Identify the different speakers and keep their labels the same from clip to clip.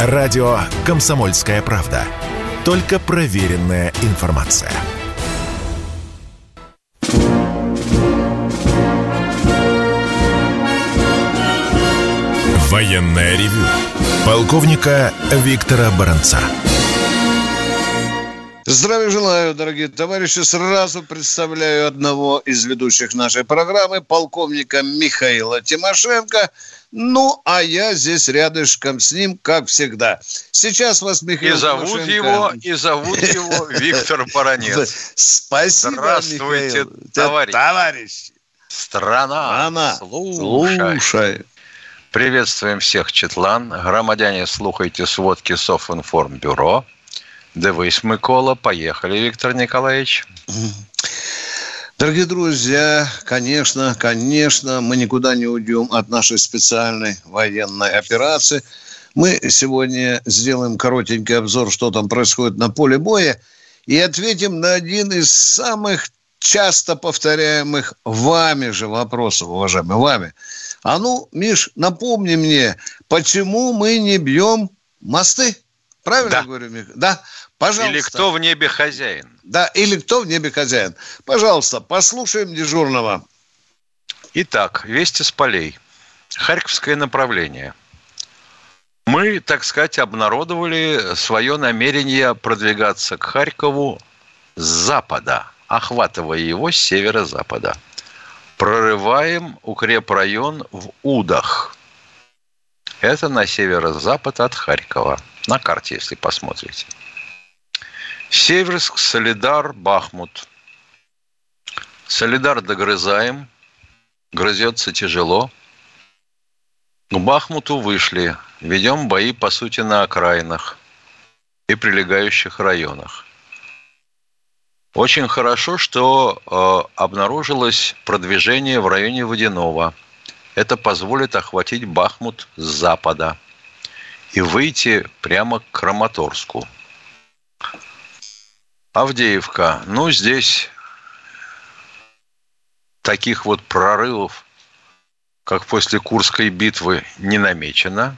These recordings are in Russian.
Speaker 1: Радио «Комсомольская правда». Только проверенная информация. Военное ревю. Полковника Виктора Баранца.
Speaker 2: Здравия желаю, дорогие товарищи. Сразу представляю одного из ведущих нашей программы, полковника Михаила Тимошенко. Ну, а я здесь рядышком с ним, как всегда. Сейчас вас, Михаил
Speaker 3: И зовут
Speaker 2: Тимошенко...
Speaker 3: его, и зовут его Виктор Баранец.
Speaker 2: Спасибо,
Speaker 3: Здравствуйте,
Speaker 2: Михаил.
Speaker 3: товарищ.
Speaker 2: Товарищ.
Speaker 3: Страна,
Speaker 2: Она.
Speaker 3: слушай.
Speaker 2: Слушай.
Speaker 3: Приветствуем всех, Четлан. Громадяне, слухайте сводки Софинформбюро. Дивись, Микола. Поехали, Виктор Николаевич.
Speaker 2: Дорогие друзья, конечно, конечно, мы никуда не уйдем от нашей специальной военной операции. Мы сегодня сделаем коротенький обзор, что там происходит на поле боя, и ответим на один из самых часто повторяемых вами же вопросов, уважаемые, вами. А ну, Миш, напомни мне, почему мы не бьем мосты? Правильно
Speaker 3: Да.
Speaker 2: говорю, Мих? Да, пожалуйста.
Speaker 3: Или кто в небе хозяин?
Speaker 2: Да, или кто в небе хозяин. Пожалуйста, послушаем дежурного.
Speaker 3: Итак, вести с полей. Харьковское направление. Мы, так сказать, обнародовали свое намерение продвигаться к Харькову с запада, охватывая его с северо-запада. Прорываем укрепрайон в Удах. Это на северо-запад от Харькова. На карте, если посмотрите. Северск, Солидар, Бахмут. Солидар догрызаем. Грызется тяжело. К Бахмуту вышли. Ведем бои, по сути, на окраинах и прилегающих районах. Очень хорошо, что э, обнаружилось продвижение в районе Водяного. Это позволит охватить Бахмут с запада и выйти прямо к Краматорску. Авдеевка. Ну, здесь таких вот прорывов, как после Курской битвы, не намечено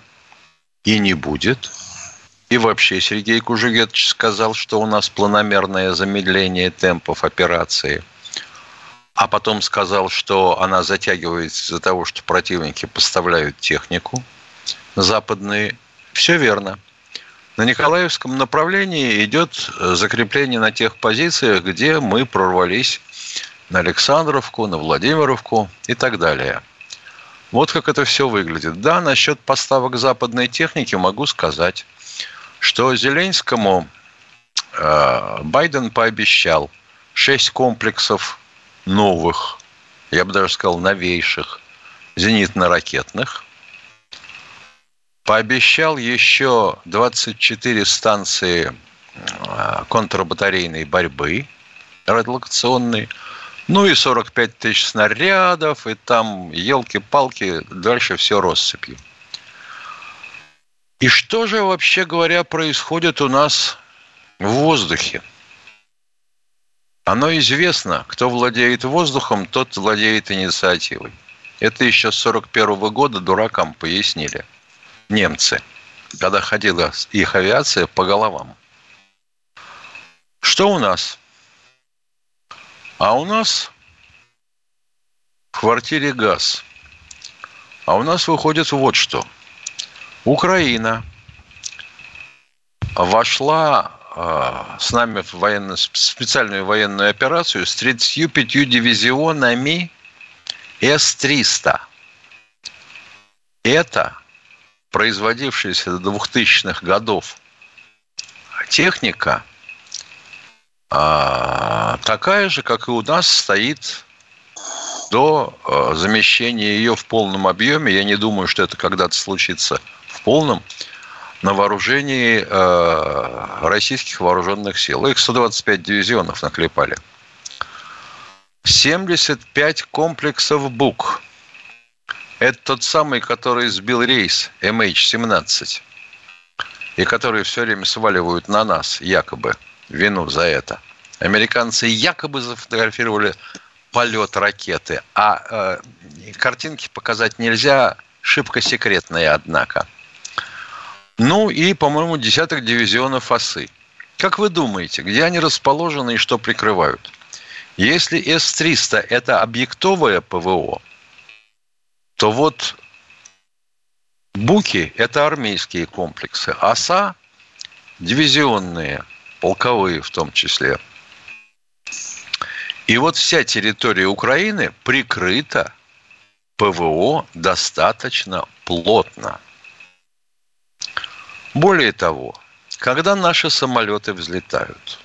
Speaker 3: и не будет. И вообще Сергей Кужугетович сказал, что у нас планомерное замедление темпов операции. А потом сказал, что она затягивается из-за того, что противники поставляют технику западные. Все верно. На Николаевском направлении идет закрепление на тех позициях, где мы прорвались на Александровку, на Владимировку и так далее. Вот как это все выглядит. Да, насчет поставок западной техники могу сказать, что Зеленскому э, Байден пообещал 6 комплексов новых, я бы даже сказал новейших, зенитно-ракетных. Пообещал еще 24 станции э, контрбатарейной борьбы радиолокационной, ну и 45 тысяч снарядов, и там елки-палки, дальше все россыпью. И что же, вообще говоря, происходит у нас в воздухе? Оно известно, кто владеет воздухом, тот владеет инициативой. Это еще с 41 года дуракам пояснили немцы, когда ходила их авиация по головам. Что у нас? А у нас в квартире газ. А у нас выходит вот что. Украина вошла э, с нами в военно, специальную военную операцию с 35 дивизионами С-300. Это производившаяся до 2000-х годов техника а, такая же, как и у нас стоит до а, замещения ее в полном объеме. Я не думаю, что это когда-то случится в полном на вооружении а, российских вооруженных сил. Их 125 дивизионов наклепали. 75 комплексов БУК. Это тот самый, который сбил рейс MH17 и которые все время сваливают на нас, якобы, вину за это. Американцы якобы зафотографировали полет ракеты, а э, картинки показать нельзя, шибко секретные, однако. Ну и, по-моему, десяток дивизионов ОСы. Как вы думаете, где они расположены и что прикрывают? Если С-300 – это объектовое ПВО, то вот Буки – это армейские комплексы, ОСА – дивизионные, полковые в том числе. И вот вся территория Украины прикрыта ПВО достаточно плотно. Более того, когда наши самолеты взлетают,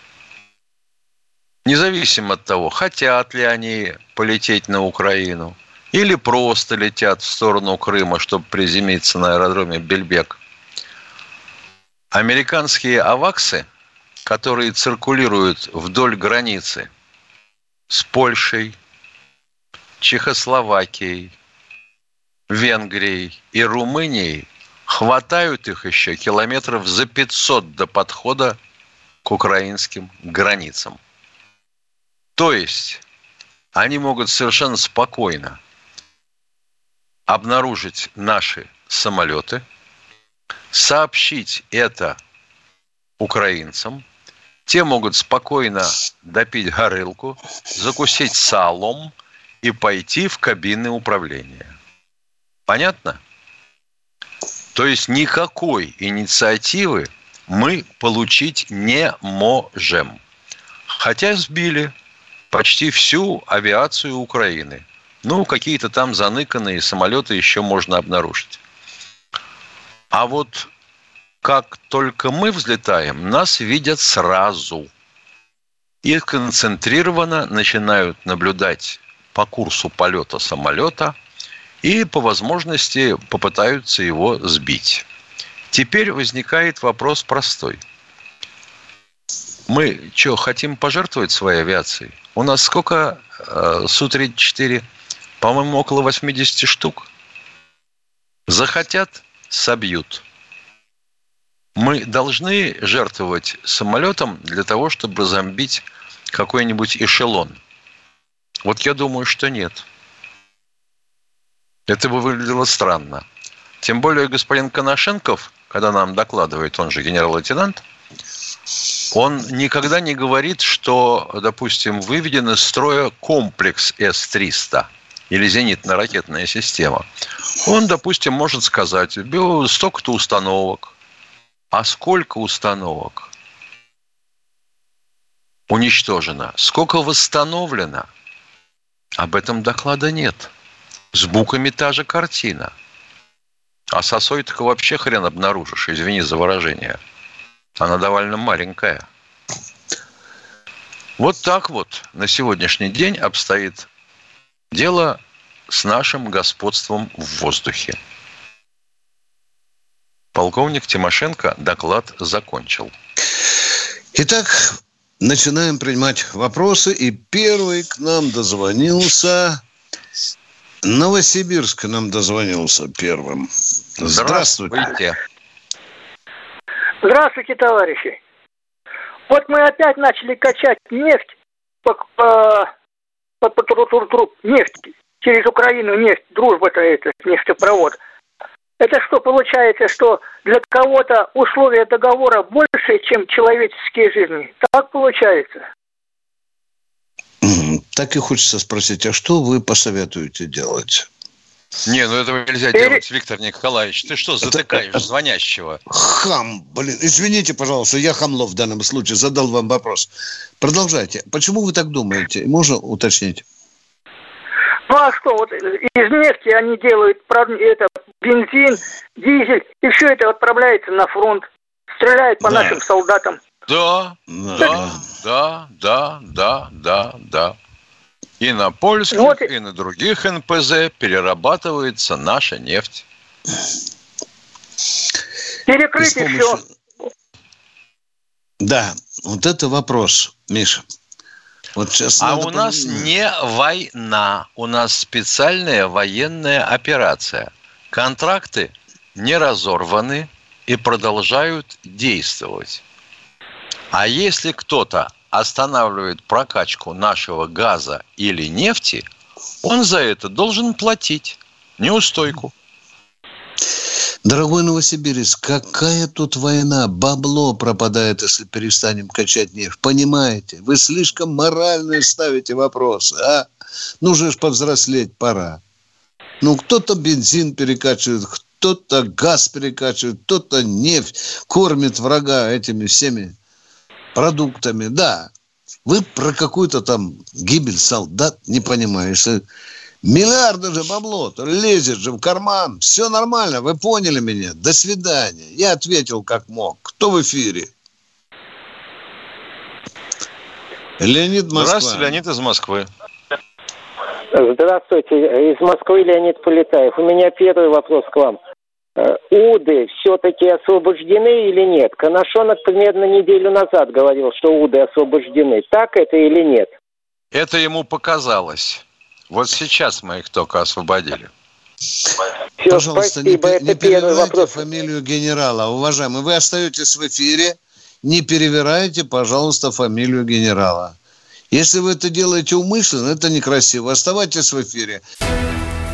Speaker 3: независимо от того, хотят ли они полететь на Украину или просто летят в сторону Крыма, чтобы приземлиться на аэродроме Бельбек, американские аваксы, которые циркулируют вдоль границы с Польшей, Чехословакией, Венгрией и Румынией хватают их еще километров за 500 до подхода к украинским границам. То есть они могут совершенно спокойно обнаружить наши самолеты, сообщить это украинцам, те могут спокойно допить горылку, закусить салом и пойти в кабины управления. Понятно? То есть никакой инициативы мы получить не можем. Хотя сбили почти всю авиацию Украины. Ну, какие-то там заныканные самолеты еще можно обнаружить. А вот как только мы взлетаем, нас видят сразу. И концентрированно начинают наблюдать по курсу полета самолета – и по возможности попытаются его сбить. Теперь возникает вопрос простой. Мы что, хотим пожертвовать своей авиацией? У нас сколько э, Су-34? По-моему, около 80 штук. Захотят – собьют. Мы должны жертвовать самолетом для того, чтобы зомбить какой-нибудь эшелон. Вот я думаю, что нет. Это бы выглядело странно. Тем более господин Коношенков, когда нам докладывает, он же генерал-лейтенант, он никогда не говорит, что, допустим, выведен из строя комплекс С-300 или зенитно-ракетная система. Он, допустим, может сказать, столько-то установок. А сколько установок уничтожено? Сколько восстановлено? Об этом доклада нет. С буками та же картина. А сосой так вообще хрен обнаружишь, извини за выражение. Она довольно маленькая. Вот так вот на сегодняшний день обстоит дело с нашим господством в воздухе. Полковник Тимошенко доклад закончил.
Speaker 2: Итак, начинаем принимать вопросы. И первый к нам дозвонился Новосибирск нам дозвонился первым.
Speaker 3: Здравствуйте.
Speaker 4: Здравствуйте, товарищи. Вот мы опять начали качать нефть по, по, по, по тру, тру, тру, нефть через Украину, нефть, дружба это, это нефтепровод. Это что получается, что для кого-то условия договора больше, чем человеческие жизни? Так получается?
Speaker 2: Так и хочется спросить, а что вы посоветуете делать?
Speaker 3: Не, ну этого нельзя Пере... делать, Виктор Николаевич. Ты что, затыкаешь это, звонящего?
Speaker 2: Хам, блин. Извините, пожалуйста, я хамло в данном случае задал вам вопрос. Продолжайте. Почему вы так думаете? Можно уточнить?
Speaker 4: Ну а что, вот из нефти они делают это, бензин, дизель, и все это отправляется на фронт, стреляют по да. нашим солдатам.
Speaker 3: Да, да, да, да, да, да, да. И на польских, вот. и на других НПЗ перерабатывается наша нефть.
Speaker 4: Перекрытие помощью... все.
Speaker 2: Да, вот это вопрос, Миша.
Speaker 3: Вот сейчас а у нас не война, у нас специальная военная операция. Контракты не разорваны и продолжают действовать. А если кто-то останавливает прокачку нашего газа или нефти, он за это должен платить неустойку.
Speaker 2: Дорогой Новосибирск, какая тут война? Бабло пропадает, если перестанем качать нефть. Понимаете? Вы слишком морально ставите вопросы, а? Ну же ж повзрослеть пора. Ну, кто-то бензин перекачивает, кто-то газ перекачивает, кто-то нефть кормит врага этими всеми продуктами. Да, вы про какую-то там гибель солдат не понимаете. Миллиарды же бабло, лезет же в карман. Все нормально, вы поняли меня. До свидания. Я ответил как мог. Кто в эфире?
Speaker 3: Леонид Москва. Здравствуйте, Леонид из Москвы.
Speaker 5: Здравствуйте, из Москвы Леонид Полетаев. У меня первый вопрос к вам. Э, уды все-таки освобождены или нет? Коношонок примерно неделю назад говорил, что уды освобождены. Так это или нет?
Speaker 3: Это ему показалось. Вот сейчас мы их только освободили.
Speaker 2: Все, Пожалуйста, спасибо. не, не перебивайте вопрос. фамилию генерала. Уважаемый, вы остаетесь в эфире. Не перевирайте, пожалуйста, фамилию генерала. Если вы это делаете умышленно, это некрасиво. Оставайтесь в эфире.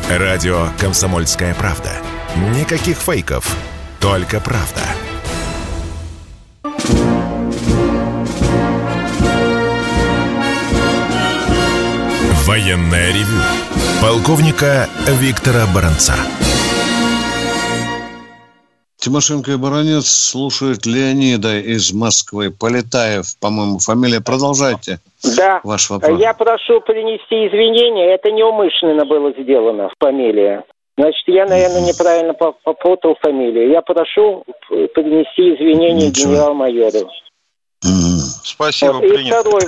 Speaker 1: Радио «Комсомольская правда». Никаких фейков, только правда. Военная ревю. Полковника Виктора Баранца.
Speaker 2: Тимошенко и Баранец слушают Леонида из Москвы. Полетаев, по-моему, фамилия. Продолжайте.
Speaker 5: Да. Ваш вопрос. Я прошу принести извинения. Это неумышленно было сделано, фамилия. Значит, я, наверное, неправильно попутал фамилию. Я прошу принести извинения генерал-майору.
Speaker 3: Спасибо, вот.
Speaker 5: и, второй,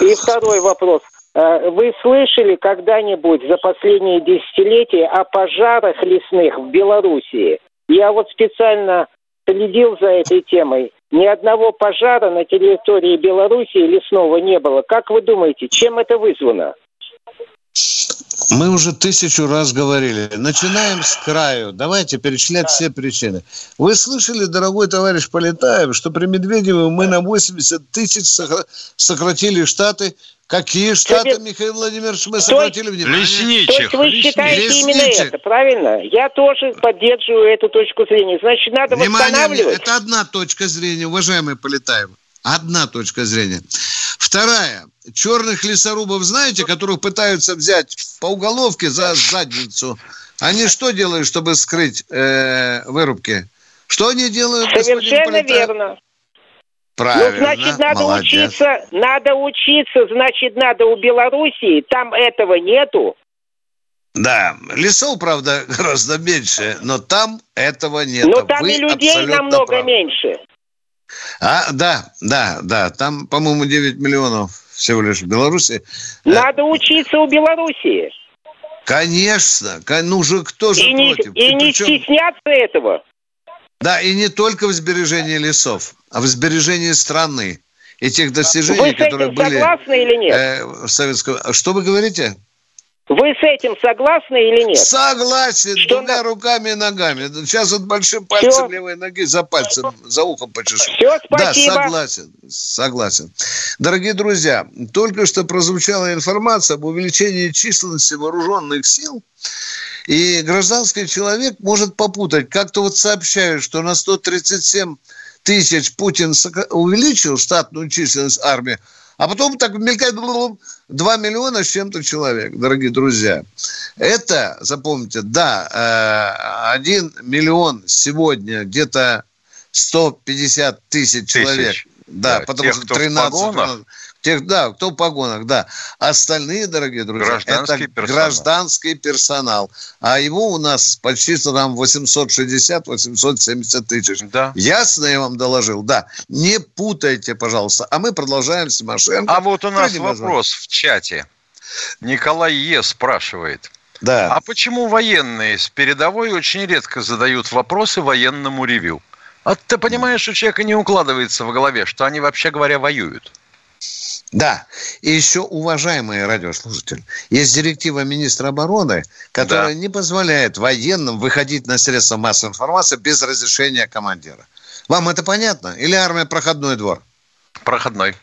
Speaker 5: и второй вопрос. А, вы слышали когда-нибудь за последние десятилетия о пожарах лесных в Белоруссии? Я вот специально следил за этой темой. Ни одного пожара на территории Белоруссии лесного не было. Как вы думаете, чем это вызвано?
Speaker 2: Мы уже тысячу раз говорили. Начинаем с краю. Давайте перечислять все причины. Вы слышали, дорогой товарищ Полетаев, что при Медведеве мы на 80 тысяч сократили штаты. Какие штаты, Михаил Владимирович, мы сократили?
Speaker 3: Внимание? Лесничих.
Speaker 5: То есть вы считаете Лесничих. именно это, правильно? Я тоже поддерживаю эту точку зрения. Значит, надо Внимание, восстанавливать.
Speaker 2: Это одна точка зрения, уважаемый Полетаев. Одна точка зрения. Вторая. Черных лесорубов, знаете, которых пытаются взять по уголовке за задницу. Они что делают, чтобы скрыть э, вырубки? Что они делают?
Speaker 5: Совершенно верно.
Speaker 2: Правильно.
Speaker 5: Ну, значит, надо молодец. учиться, надо учиться, значит, надо у Белоруссии, там этого нету.
Speaker 2: Да, лесов, правда, гораздо меньше, но там этого нет. Но
Speaker 5: там Вы и людей намного правы. меньше.
Speaker 2: А, да, да, да. Там, по-моему, 9 миллионов всего лишь в Беларуси.
Speaker 5: Надо учиться у Белоруссии.
Speaker 2: Конечно. Ну же, кто же
Speaker 5: и
Speaker 2: против?
Speaker 5: Не, и, и не причем... стесняться этого.
Speaker 2: Да, и не только в сбережении лесов, а в сбережении страны и тех достижений,
Speaker 5: Вы
Speaker 2: которые были...
Speaker 5: Согласны или нет?
Speaker 2: Э, в советском... Что вы говорите?
Speaker 5: Вы с этим согласны или нет?
Speaker 2: Согласен, что двумя на... руками и ногами. Сейчас вот большим пальцем Все. левой ноги за пальцем, за ухом почешу.
Speaker 5: Все, спасибо.
Speaker 2: Да, согласен, согласен. Дорогие друзья, только что прозвучала информация об увеличении численности вооруженных сил. И гражданский человек может попутать. Как-то вот сообщают, что на 137 тысяч Путин увеличил штатную численность армии, а потом так мелькает 2 миллиона с чем-то человек, дорогие друзья. Это, запомните, да, 1 э, миллион сегодня где-то 150 тысяч человек. Тысяч. Да, да, потому тех, что 13... Тех, да, кто в погонах, да. Остальные, дорогие друзья, гражданский это персонал. гражданский персонал. А его у нас почти там 860-870 тысяч. Да. Ясно я вам доложил? Да. Не путайте, пожалуйста. А мы продолжаем с Тимошенко.
Speaker 3: А вот у нас Пройдем вопрос в чате. Николай Е. спрашивает.
Speaker 2: Да.
Speaker 3: А почему военные с передовой очень редко задают вопросы военному ревю? А ты понимаешь, у человека не укладывается в голове, что они, вообще говоря, воюют.
Speaker 2: Да. И еще, уважаемые радиослушатели, есть директива министра обороны, которая да. не позволяет военным выходить на средства массовой информации без разрешения командира. Вам это понятно? Или армия проходной двор?
Speaker 3: Проходной.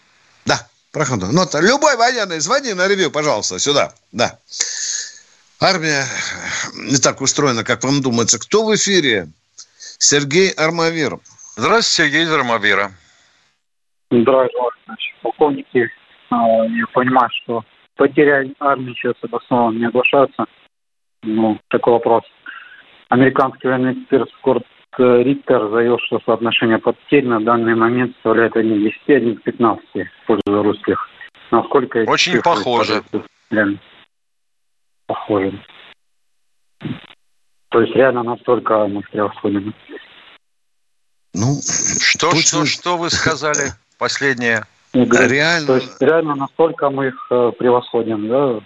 Speaker 2: Да, проходной. Ну, любой военный, звони на ревью, пожалуйста, сюда. Да. Армия не так устроена, как вам думается. Кто в эфире? Сергей Армавир.
Speaker 3: Здравствуйте, Сергей из Армавира.
Speaker 6: Здравствуйте, значит, полковники. А, я понимаю, что потеря армии сейчас обоснованно не оглашаться. Ну, такой вопрос. Американский военный эксперт Скотт э, Риттер заявил, что соотношение потерь на данный момент составляет 1 к 10, 1 к 15 в пользу русских. Насколько
Speaker 3: Очень похоже.
Speaker 6: Реально похоже. То есть реально настолько мы превосходим.
Speaker 2: Ну,
Speaker 3: что, Путин... что, что вы сказали последнее?
Speaker 6: Говорю, реально... То есть реально настолько мы их э, превосходим, да?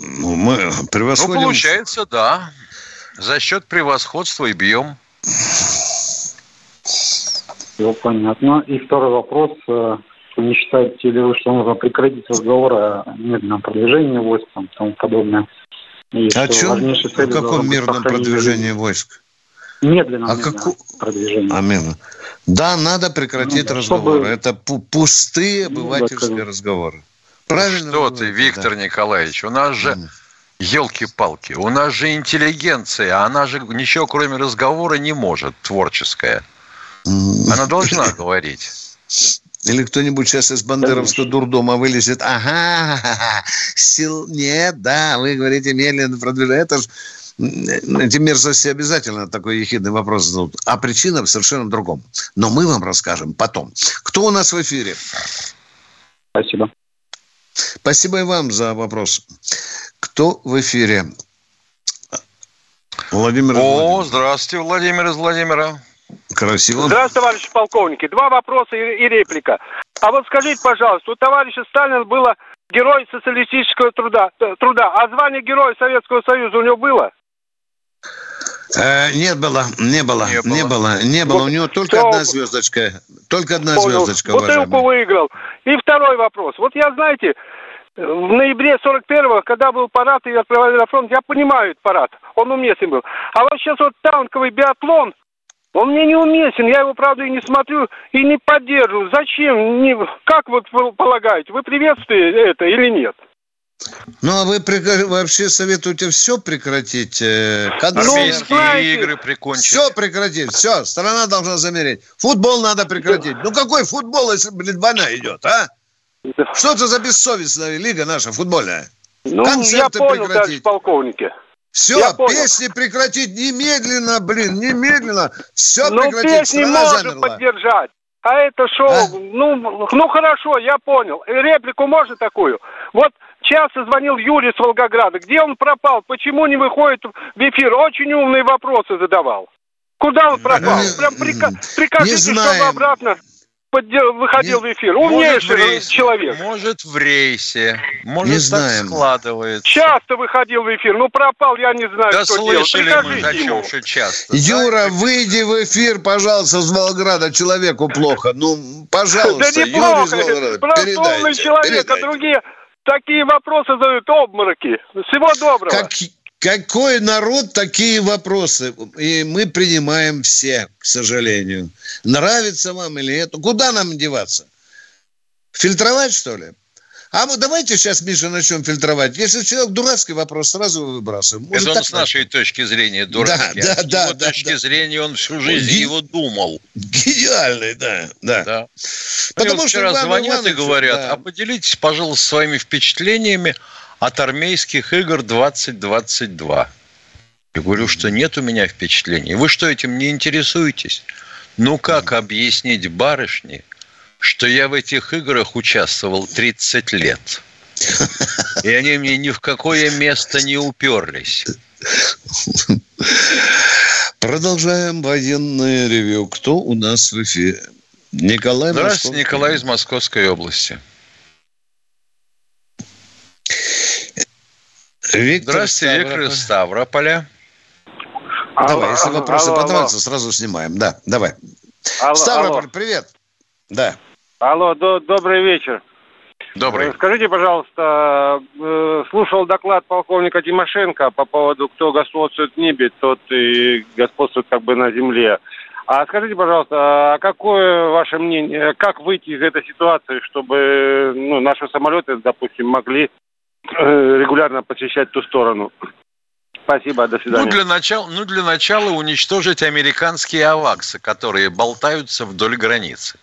Speaker 2: Ну, мы превосходим... Ну,
Speaker 3: получается, да. За счет превосходства и бьем.
Speaker 6: Все понятно. И второй вопрос. Э, не считаете ли вы, что нужно прекратить разговоры о медленном продвижении войск и тому подобное?
Speaker 2: И о чем? О каком мирном продвижении войск?
Speaker 6: Медленно, а медленно как... продвижение. А медленно.
Speaker 2: Да, надо прекратить ну, разговоры. Чтобы... Это пустые ну, обывательские ну, разговоры.
Speaker 3: Правильно? Что ты, Виктор да. Николаевич, у нас же... Елки-палки, у нас же интеллигенция, она же ничего кроме разговора не может, творческая. Она должна говорить.
Speaker 2: Или кто-нибудь сейчас из бандеровского дурдома вылезет. Ага, сил нет, да, вы говорите медленно продвижение. Это же эти мерзости обязательно такой ехидный вопрос зададут. А причина в совершенно другом. Но мы вам расскажем потом. Кто у нас в эфире?
Speaker 6: Спасибо.
Speaker 2: Спасибо и вам за вопрос. Кто в эфире?
Speaker 3: Владимир. О, здравствуйте, Владимир из Владимира.
Speaker 2: Красиво.
Speaker 7: Здравствуйте, товарищ полковники. Два вопроса и, и реплика. А вот скажите, пожалуйста, у товарища Сталина было герой социалистического труда, труда. А звание Героя Советского Союза у него было?
Speaker 2: Э, нет было, не было, не было, не было. Не было. Вот, у него только все... одна звездочка. Только одна Понял. звездочка.
Speaker 7: Бутылку выиграл. И второй вопрос. Вот я, знаете, в ноябре 41-го, когда был парад и отправили на фронт, я понимаю этот парад. Он уместен был. А вот сейчас вот танковый биатлон, он мне не уместен, я его, правда, и не смотрю, и не поддерживаю. Зачем? Не... Как вот вы полагаете, вы приветствуете это или нет?
Speaker 2: Ну, а вы вообще советуете все прекратить?
Speaker 3: Э, Армейские ну, игры прикончить.
Speaker 2: Все прекратить, все, страна должна замереть. Футбол надо прекратить. Ну, какой футбол, если, блин, война идет, а? Что это за бессовестная лига наша футбольная?
Speaker 7: Ну, Концерты я понял, прекратить. полковники.
Speaker 2: Все, Я песни прекратить немедленно, блин, немедленно. Все
Speaker 7: ну,
Speaker 2: прекратить.
Speaker 7: песни можно поддержать. А это шоу, а? ну, ну хорошо, я понял. Реплику можно такую? Вот часто звонил Юрий с Волгограда. Где он пропал? Почему не выходит в эфир? Очень умные вопросы задавал. Куда он пропал? Прям прика- прикажите, чтобы обратно выходил не, в эфир. Умнейший может, в человек.
Speaker 3: Может, в рейсе. Может, не знаем. складывается.
Speaker 7: Часто выходил в эфир. Ну, пропал, я не знаю, да что
Speaker 3: слышали
Speaker 7: делать.
Speaker 3: мы, о чем что часто.
Speaker 2: Юра, да? выйди в эфир, пожалуйста, с Волгограда. Человеку плохо. Ну, пожалуйста,
Speaker 7: да неплохо. Юрий из Волгограда. Умный человек, а передайте. а другие такие вопросы задают обмороки. Всего доброго. Как,
Speaker 2: какой народ, такие вопросы. И мы принимаем все, к сожалению. Нравится вам или это? Куда нам деваться? Фильтровать, что ли? А мы давайте сейчас, Миша, начнем фильтровать. Если человек дурацкий вопрос, сразу выбрасываем.
Speaker 3: Может, Это он с нашей точки зрения дурацкий. Да, да, а с да, его да, точки да. зрения он всю жизнь Ге... его думал.
Speaker 2: Гениальный, да, да. да.
Speaker 3: Потому что вчера звонят Иванович, и говорят, да. а поделитесь, пожалуйста, своими впечатлениями от армейских игр 2022. Я говорю, что нет у меня впечатлений. Вы что, этим не интересуетесь? Ну, как объяснить барышне, что я в этих играх участвовал 30 лет? И они мне ни в какое место не уперлись.
Speaker 2: Продолжаем военное ревю. Кто у нас в эфире?
Speaker 3: Николай Здравствуйте, Николай из Московской области. Виктор Здравствуйте, Виктор из Ставрополя.
Speaker 2: Давай, если вопросы алло, алло. сразу снимаем. Да, давай. Алло, Ставрополь, алло. привет. Да.
Speaker 7: Алло, до, добрый вечер.
Speaker 3: Добрый. Э,
Speaker 7: скажите, пожалуйста, э, слушал доклад полковника Тимошенко по поводу, кто господствует в небе, тот и господствует как бы на земле. А скажите, пожалуйста, а какое ваше мнение, как выйти из этой ситуации, чтобы ну, наши самолеты, допустим, могли регулярно посещать ту сторону. Спасибо, до свидания.
Speaker 3: Ну для, начала, ну, для начала уничтожить американские аваксы, которые болтаются вдоль границы.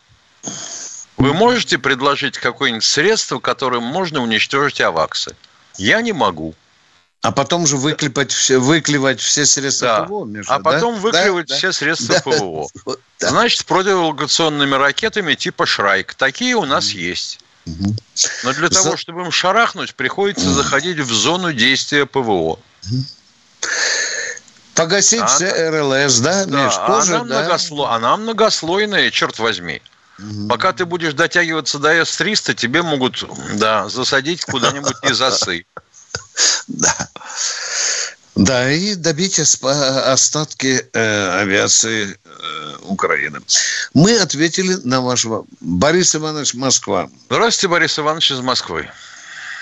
Speaker 3: Вы можете предложить какое-нибудь средство, которым можно уничтожить аваксы? Я не могу.
Speaker 2: А потом же выклепать все, выклевать все средства
Speaker 3: Да.
Speaker 2: ПВО, Миша,
Speaker 3: А потом
Speaker 2: да?
Speaker 3: выклевать
Speaker 2: Да,
Speaker 3: все средства
Speaker 2: Да.
Speaker 3: ПВО.
Speaker 2: Да.
Speaker 3: Значит, противолокационными ракетами типа «Шрайк». Такие у нас есть.
Speaker 2: Мгм.
Speaker 3: Но для
Speaker 2: За-
Speaker 3: того, чтобы им шарахнуть, приходится заходить в зону действия ПВО.
Speaker 2: Погасить
Speaker 3: А,
Speaker 2: все РЛС, да,
Speaker 3: Да,
Speaker 2: Миш, тоже,
Speaker 3: она,
Speaker 2: да?
Speaker 3: многосло- она многослойная, черт возьми. Пока ты будешь дотягиваться до С-300, тебе могут да, засадить куда-нибудь из осы.
Speaker 2: Да. Да, и добить остатки э, авиации э, Украины. Мы ответили на вашего... Борис Иванович, Москва.
Speaker 3: Здравствуйте, Борис Иванович из Москвы.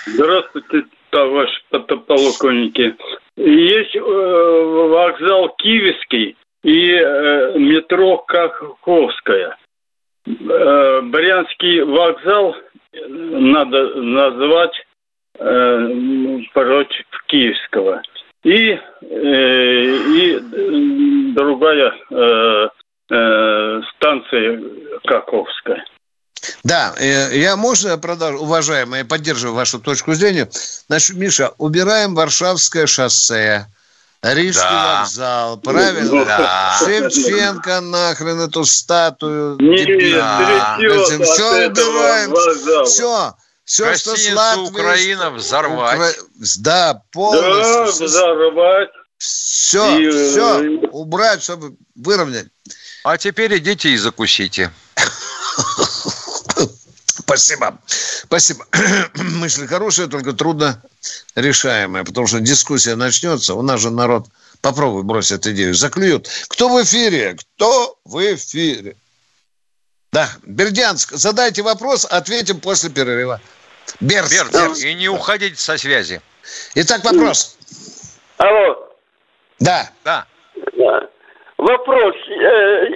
Speaker 8: Здравствуйте, товарищ полковники. Есть э, вокзал Киевский и э, метро Каховская. Э, Брянский вокзал надо назвать э, против Киевского. И, э, и э, другая э, э, станция Каховская.
Speaker 2: Да, э, я можно продолжу, уважаемые, поддерживаю вашу точку зрения. Значит, Миша, убираем Варшавское шоссе, Рижский
Speaker 3: Да.
Speaker 2: вокзал, правильно?
Speaker 3: Да.
Speaker 2: Шевченко нахрен эту статую.
Speaker 8: Нет,
Speaker 3: Да.
Speaker 8: от
Speaker 2: Все
Speaker 8: вокзала.
Speaker 2: все. Все, что с Латвией,
Speaker 3: Украина взорвать.
Speaker 2: Укра- Да,
Speaker 8: Да,
Speaker 2: полностью.
Speaker 8: взорвать.
Speaker 2: Все,
Speaker 8: И, э,
Speaker 2: все, убрать, чтобы выровнять.
Speaker 3: А теперь идите и закусите.
Speaker 2: Спасибо. Спасибо. Мысли хорошие, только трудно решаемые, потому что дискуссия начнется. У нас же народ, попробуй брось эту идею, заклюют. Кто в эфире? Кто в эфире? Да, Бердянск, задайте вопрос, ответим после перерыва. Бердск.
Speaker 3: Берт, и не уходите со связи.
Speaker 2: Итак, вопрос.
Speaker 9: Алло,
Speaker 2: Да.
Speaker 3: Да.
Speaker 9: да. вопрос. Э, э,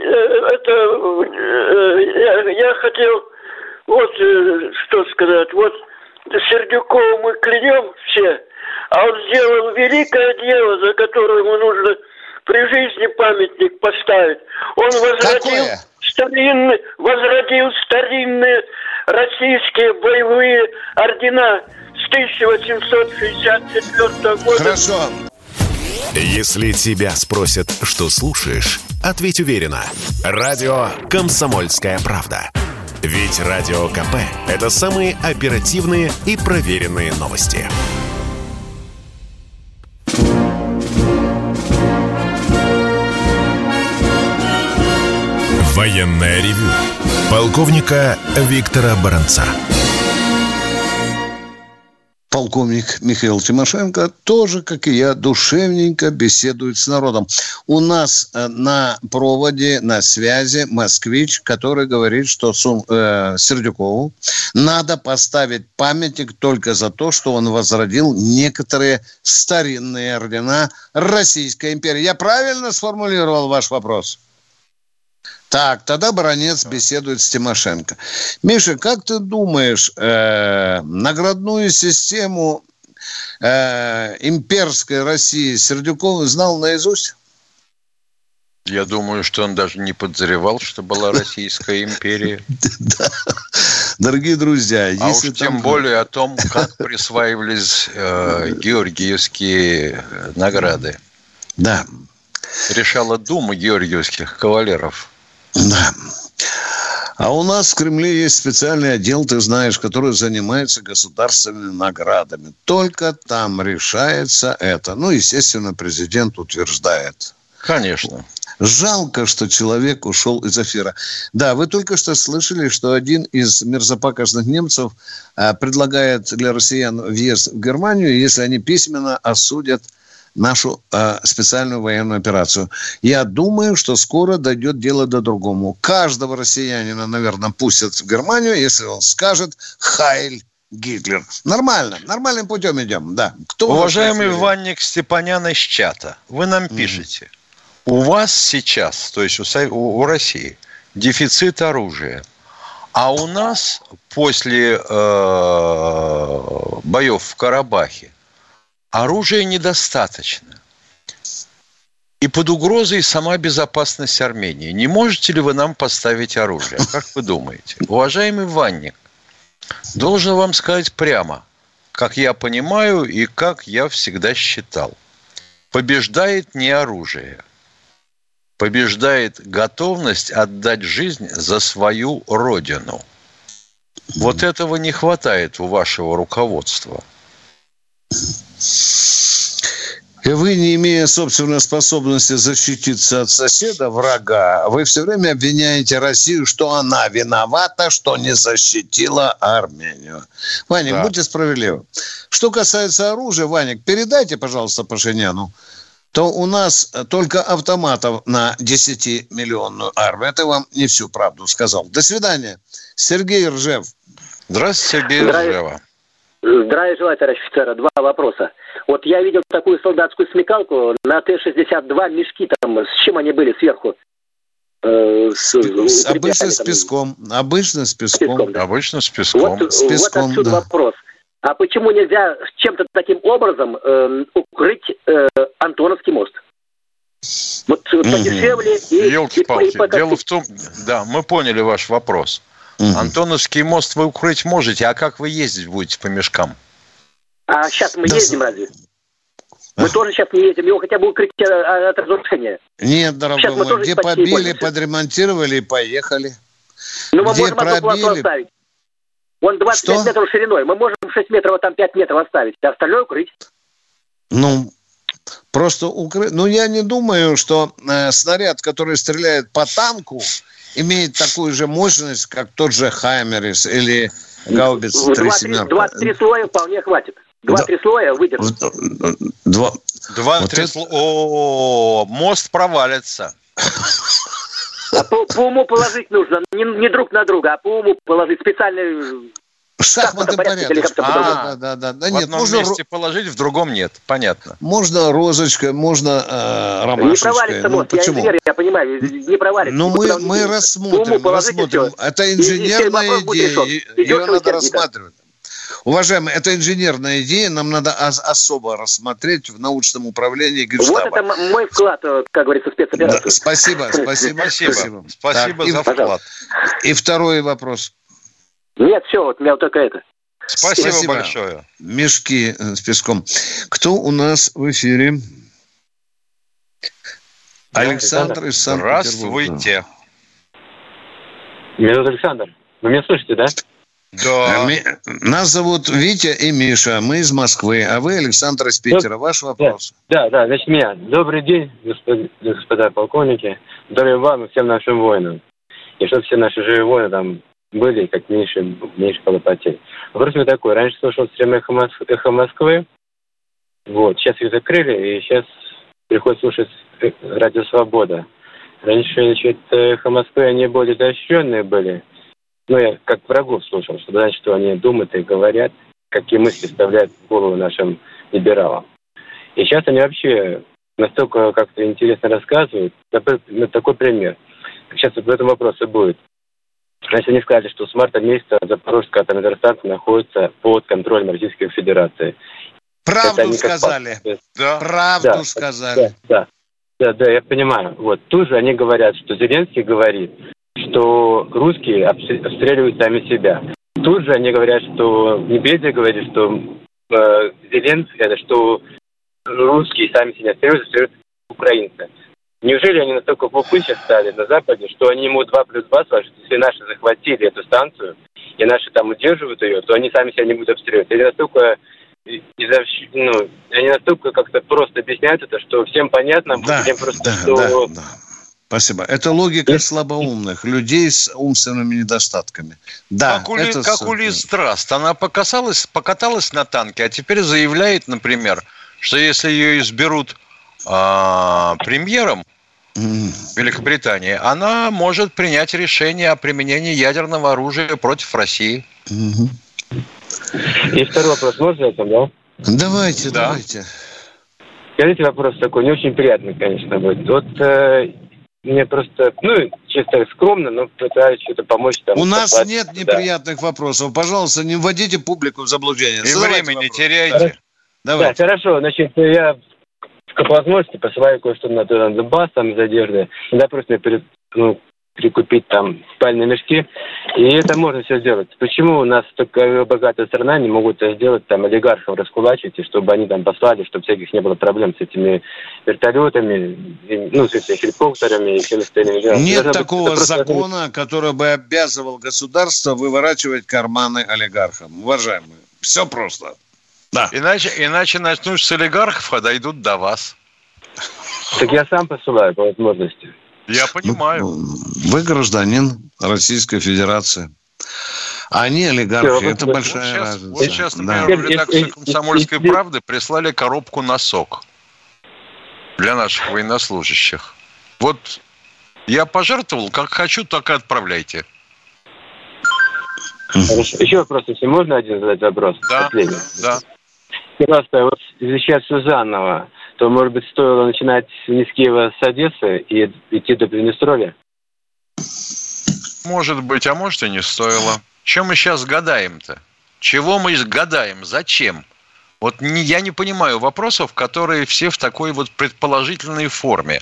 Speaker 9: Это э, я хотел вот э, что сказать. Вот Сердюкову мы клянем все, а он сделал великое дело, за которое ему нужно при жизни памятник поставить. Он возродил
Speaker 2: Какое?
Speaker 9: старинные, возродил старинные российские боевые ордена с 1864 года.
Speaker 2: Хорошо.
Speaker 1: Если тебя спросят, что слушаешь, ответь уверенно. Радио «Комсомольская правда». Ведь Радио КП – это самые оперативные и проверенные новости. Военное ревю полковника Виктора Баранца.
Speaker 2: Полковник Михаил Тимошенко тоже, как и я, душевненько беседует с народом. У нас э, на проводе, на связи москвич, который говорит, что Сум, э, Сердюкову надо поставить памятник только за то, что он возродил некоторые старинные ордена Российской империи. Я правильно сформулировал ваш вопрос? Так, тогда Баранец беседует с Тимошенко. Миша, как ты думаешь, э, наградную систему э, имперской России Сердюков знал наизусть?
Speaker 3: Я думаю, что он даже не подозревал, что была Российская империя.
Speaker 2: Дорогие друзья,
Speaker 3: А
Speaker 2: если
Speaker 3: уж тем более о том, как присваивались э, георгиевские награды.
Speaker 2: Да,
Speaker 3: Решала Дума георгиевских кавалеров.
Speaker 2: Да. А у нас в Кремле есть специальный отдел, ты знаешь, который занимается государственными наградами. Только там решается это. Ну, естественно, президент утверждает.
Speaker 3: Конечно.
Speaker 2: Жалко, что человек ушел из эфира. Да, вы только что слышали, что один из мерзопакостных немцев а, предлагает для россиян въезд в Германию, если они письменно осудят нашу а, специальную военную операцию. Я думаю, что скоро дойдет дело до другому. Каждого россиянина, наверное, пустят в Германию, если он скажет «Хайль Гитлер». Нормально, нормальным путем идем, да. Кто
Speaker 3: Уважаемый? Ванник Степанян из чата, вы нам пишете, у вас сейчас, то есть у- у России, дефицит оружия. А у нас после э, боев в Карабахе оружия недостаточно. И под угрозой сама безопасность Армении. Не можете ли вы нам поставить оружие? Как вы думаете? Уважаемый Ванник, должен вам сказать прямо, как я понимаю и как я всегда считал. Побеждает не оружие. Побеждает готовность отдать жизнь за свою родину. Вот этого не хватает у вашего руководства.
Speaker 2: И вы, не имея собственной способности защититься от соседа, врага, вы все время обвиняете Россию, что она виновата, что не защитила Армению. Ваня, да. будьте справедливы. Что касается оружия, Ваник, передайте, пожалуйста, Пашиняну, то у нас только автоматов на 10-миллионную армию. Это вам не всю правду сказал. До свидания. Сергей Ржев.
Speaker 3: Здравствуйте, Сергей Ржева.
Speaker 10: Здравия желаю, товарищ офицера. Два вопроса. Вот я видел такую солдатскую смекалку на Т-62 мешки там, с чем они были сверху?
Speaker 2: Э, с, с, обычно с песком. Обычно с песком. Песком
Speaker 3: да. Обычно с песком.
Speaker 10: Вот,
Speaker 3: с
Speaker 10: песком, вот отсюда да. вопрос. А почему нельзя чем-то таким образом э, укрыть э, Антоновский мост?
Speaker 3: Вот угу. подешевле и... Елки-палки. И, Дело в том... Да, мы поняли ваш вопрос. Угу. Антоновский мост вы укрыть можете, а как вы ездить будете по мешкам?
Speaker 10: А сейчас мы да. ездим разве? Мы тоже сейчас не ездим, его хотя бы укрыть э, от разрушения.
Speaker 2: Нет, дорогой мой, где побили, подремонтировали и поехали.
Speaker 10: Ну, мы где можем пробили... оставить. Он 25 Что? метров шириной. Мы можем 6 метров, а там 5 метров оставить, а остальное укрыть.
Speaker 2: Ну, просто укрыть. Ну, я не думаю, что э, снаряд, который стреляет по танку, имеет такую же мощность, как тот же Хаймерис или гаубиц 3 семерка.
Speaker 10: 23 слоя вполне хватит. Два-три да. слоя выдержит.
Speaker 3: Два. Два-три вот слоя. О, мост провалится.
Speaker 10: А по, по уму положить нужно. Не, не друг на друга, а по уму положить специальный
Speaker 2: Шахматный порядок.
Speaker 3: А, да, да, да. В нет, одном можно месте положить, в другом нет. Понятно.
Speaker 2: Можно розочкой, можно э, ромашечкой. Не
Speaker 10: провалится ну, мост. Почему? Я инженер, я понимаю, не провалится.
Speaker 2: Ну, мы, мы рассмотрим, рассмотрим. Это инженерная идея. Ее надо рассматривать. Уважаемые, это инженерная идея, нам надо особо рассмотреть в научном управлении
Speaker 10: Генштаба. Вот это мой вклад, э, как говорится, в спецоперацию. Да,
Speaker 2: спасибо, спасибо.
Speaker 3: Спасибо, спасибо за вклад.
Speaker 2: И второй вопрос.
Speaker 10: Нет, все, вот у меня вот только это.
Speaker 3: Спасибо, Спасибо большое.
Speaker 2: Мешки э, с песком. Кто у нас в эфире? Александр из
Speaker 3: Санкт-Петербурга. Здравствуйте.
Speaker 11: Меня зовут Александр. Вы меня слышите, да?
Speaker 2: Да. Нас зовут Витя и Миша. Мы из Москвы, а вы Александр из Питера. Ваш вопрос.
Speaker 11: Да, да, значит, меня. Добрый день, господа, господа полковники. Здоровья вам и всем нашим воинам. И чтобы все наши живые воины там были, как меньше, меньше было потерь. Вопрос у такой. Раньше слушал стримы эхо, Моск... эхо Москвы. Вот. Сейчас их закрыли, и сейчас приходится слушать э, Радио Свобода. Раньше, значит, эхо Москвы, они более защищенные были ну, я как врагов слушал, что знать, что они думают и говорят, какие мысли вставляют в голову нашим либералам. И сейчас они вообще настолько как-то интересно рассказывают. Например, такой пример. Сейчас в этом вопросе будет. Значит, они сказали, что с марта месяца Запорожская атомная электростанция находится под контролем Российской Федерации.
Speaker 2: Правду сказали. Как... Да. Правду да, сказали.
Speaker 11: Да, да, да, да, я понимаю. Вот тут же они говорят, что Зеленский говорит, что русские обстреливают сами себя. Тут же они говорят, что Медведев говорит, что э, Зеленский, это что русские сами себя обстреливают, обстреливают украинцы. Неужели они настолько сейчас стали на Западе, что они ему 2 плюс 2 сложат, если наши захватили эту станцию, и наши там удерживают ее, то они сами себя не будут обстреливать. Или настолько ну, они настолько как-то просто объясняют это, что всем понятно,
Speaker 2: да, всем просто, да, что да, да. Спасибо. Это логика слабоумных людей с умственными недостатками. Да,
Speaker 3: как у, это... как у Лиз Траст. Она покасалась, покаталась на танке, а теперь заявляет, например, что если ее изберут премьером mm. Великобритании, она может принять решение о применении ядерного оружия против России.
Speaker 11: И второй вопрос, можно это, да?
Speaker 2: Давайте, да. давайте.
Speaker 11: Скажите вопрос такой, не очень приятный, конечно, будет. Вот э, мне просто, ну, чисто скромно, но пытаюсь что-то помочь. Там,
Speaker 2: У нас
Speaker 11: послать.
Speaker 2: нет
Speaker 11: Да.
Speaker 2: неприятных вопросов. Пожалуйста, не вводите публику в заблуждение.
Speaker 3: И
Speaker 2: Задавайте
Speaker 3: время не
Speaker 2: вопрос.
Speaker 3: теряйте.
Speaker 2: Давай.
Speaker 11: Да, хорошо, значит, я по возможности посылаю кое-что на, на Донбасс, там из одежды. Иногда просто пере- ну, прикупить там спальные мешки. И это можно все сделать. Почему у нас такая богатая страна не могут это сделать, там, олигархов раскулачить, и чтобы они там послали, чтобы всяких не было проблем с этими вертолетами, и, ну, с этими хеликоптерами и всеми остальными делами.
Speaker 2: Нет
Speaker 11: Должна быть-
Speaker 2: такого
Speaker 11: просто-
Speaker 2: закона, который бы обязывал государство выворачивать карманы олигархам. Уважаемые, все просто. Да.
Speaker 3: Иначе, иначе начнут с олигархов, а дойдут до вас.
Speaker 11: Так я сам посылаю по возможности.
Speaker 3: Я понимаю.
Speaker 2: Вы гражданин Российской Федерации. Они олигархи. Это
Speaker 11: вот-
Speaker 2: большая
Speaker 3: вот сейчас,
Speaker 2: разница.
Speaker 3: вот сейчас,
Speaker 2: Да.
Speaker 3: например, в
Speaker 11: Если-
Speaker 3: редакцию «Комсомольской правды» прислали коробку носок для наших военнослужащих. Вот я пожертвовал, как хочу, так и отправляйте.
Speaker 11: Хорошо. Еще вопрос, если можно один задать вопрос?
Speaker 3: Да,
Speaker 11: Последний.
Speaker 3: да.
Speaker 11: Просто вот извещать Сузанова, то, может быть, стоило начинать не с Киева, с Одессы и идти до Приднестровья?
Speaker 3: Может быть, а может и не стоило. Чем мы сейчас гадаем-то? Чего мы гадаем? Зачем? Вот не- я не понимаю вопросов, которые все в такой вот предположительной форме.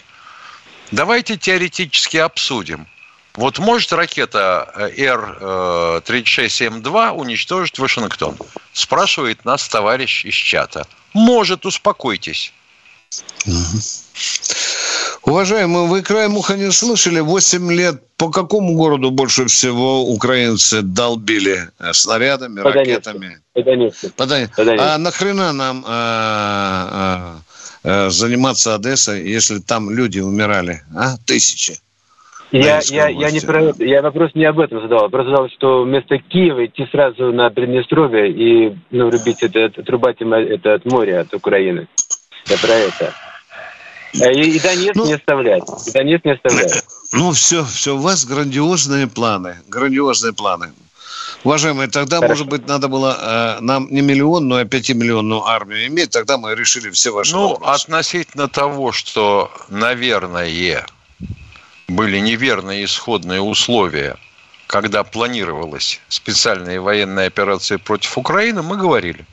Speaker 3: Давайте теоретически обсудим. Вот может ракета э, Р-36М2 уничтожить Вашингтон? Спрашивает нас товарищ из чата. Может, успокойтесь.
Speaker 2: Уважаемые, вы краем уха не слышали? 8 лет по какому городу больше всего украинцы долбили э, снарядами,
Speaker 11: По Донецку.
Speaker 2: ракетами?
Speaker 11: По Донецку.
Speaker 2: По Дон-
Speaker 11: По Донецку.
Speaker 2: А нахрена нам э, э, э, заниматься Одессой, если там люди умирали? А? Тысячи.
Speaker 11: Я, я, я не про это. Я вопрос не об этом задавал. Вопрос задал, что вместо Киева идти сразу на Приднестровье и ну, рубить это, отрубать им это от моря, от Украины. Я про это. А И, и Донецк
Speaker 2: Ну-
Speaker 11: не оставлять. И Донецк не оставлять.
Speaker 2: Ну, все, все, у вас грандиозные планы, грандиозные планы. Уважаемые, тогда,
Speaker 11: Хорошо.
Speaker 2: может быть, надо было э, нам не миллионную, а пятимиллионную армию иметь, тогда мы решили все ваши
Speaker 3: Ну,
Speaker 2: вопросы.
Speaker 3: относительно того, что, наверное, были неверные исходные условия, когда планировалась специальная военная операция против Украины, мы говорили.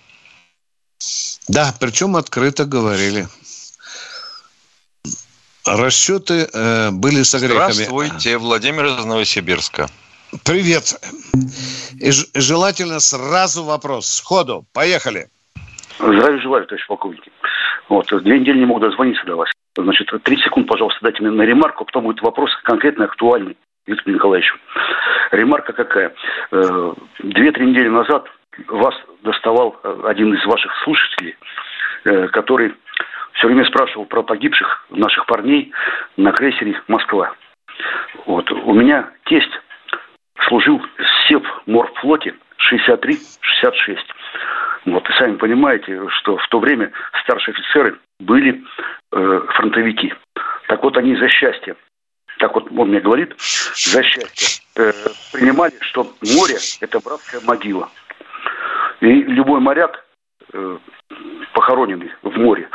Speaker 2: Да, причем открыто говорили. Расчеты э, были с огрехами.
Speaker 3: Здравствуйте, Владимир из Новосибирска.
Speaker 2: Привет. И желательно сразу вопрос. Сходу. Поехали.
Speaker 12: Здравия желаю, товарищ полковник. Вот, две недели не могу дозвониться до вас. Значит, 30 секунд, пожалуйста, дайте мне на ремарку, потом будет вопрос конкретно актуальный Виктору Николаевичу. Ремарка какая? Э, Две-три недели назад вас доставал э, один из ваших слушателей, э, который все время спрашивал про погибших наших парней на крейсере «Москва». Вот. У меня тесть служил в Севморфлоте 63-66. Вот, и сами понимаете, что в то время старшие офицеры были э, фронтовики. Так вот, они за счастье, так вот он мне говорит, за счастье э, принимали, что море – это братская могила. И любой моряк, э, похороненный в море,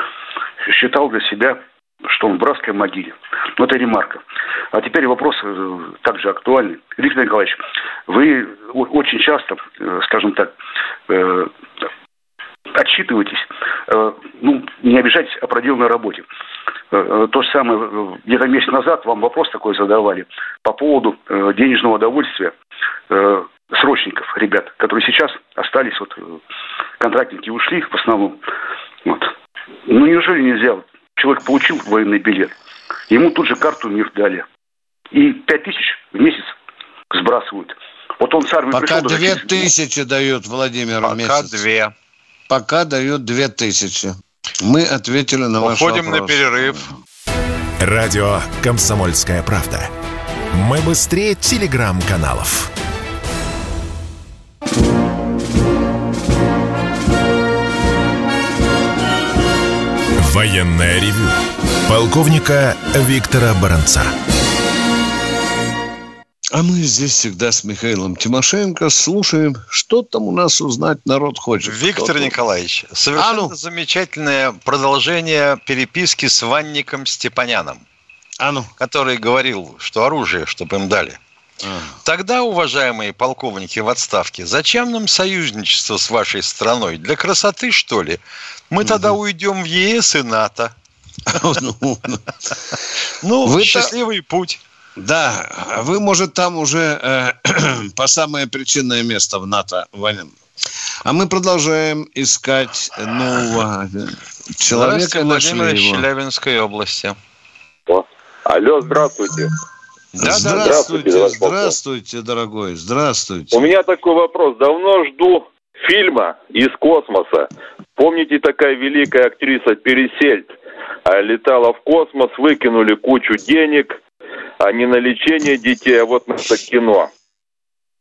Speaker 12: считал для себя, что он в братской могиле. Но это ремарка. А теперь вопрос э, также актуальный. Виктор Николаевич, вы очень часто, э, скажем так, э, отчитываетесь, ну, не обижайтесь о проделанной работе. То же самое, где-то месяц назад вам вопрос такой задавали по поводу денежного удовольствия срочников, ребят, которые сейчас остались, вот контрактники ушли в основном. Вот. Ну, неужели нельзя? Вот Человек получил военный билет, ему тут же карту мир дали. И пять тысяч в месяц сбрасывают. Вот он с армии
Speaker 2: Пока
Speaker 12: пришел...
Speaker 2: две
Speaker 12: даже-
Speaker 2: тысячи дают, Владимир, в
Speaker 3: Пока
Speaker 2: месяц.
Speaker 3: две.
Speaker 2: Пока дают две тысячи. Мы ответили на ваш
Speaker 3: Уходим на
Speaker 2: вопрос.
Speaker 3: перерыв.
Speaker 1: Радио «Комсомольская правда». Мы быстрее телеграм-каналов. Военное ревю. Полковника Виктора Баранца.
Speaker 2: А мы здесь всегда с Михаилом Тимошенко слушаем, что там у нас узнать народ хочет.
Speaker 3: Виктор
Speaker 2: Кто-то-
Speaker 3: Николаевич, совершенно
Speaker 2: А ну.
Speaker 3: замечательное продолжение переписки с Ванником Степаняном.
Speaker 2: А ну.
Speaker 3: который говорил, что оружие, чтобы им дали. Тогда, уважаемые полковники в отставке, зачем нам союзничество с вашей страной? Для красоты, что ли? Мы тогда уйдем в ЕС и НАТО. Ну,
Speaker 2: Вы-то-
Speaker 3: счастливый путь.
Speaker 2: Да, вы, может, там уже э, по самое причинное место в НАТО, Ваня. А мы продолжаем искать нового человека.
Speaker 3: Здравствуйте, Владимир. Челябинской области.
Speaker 13: Алло, здравствуйте.
Speaker 2: Здравствуйте,
Speaker 13: товарищ полковник.
Speaker 2: здравствуйте, дорогой, здравствуйте.
Speaker 13: У меня такой вопрос. Давно жду фильма из космоса. Помните, такая великая актриса Пересельд а, летала в космос, выкинули кучу денег, а не на лечение детей, а вот на это кино.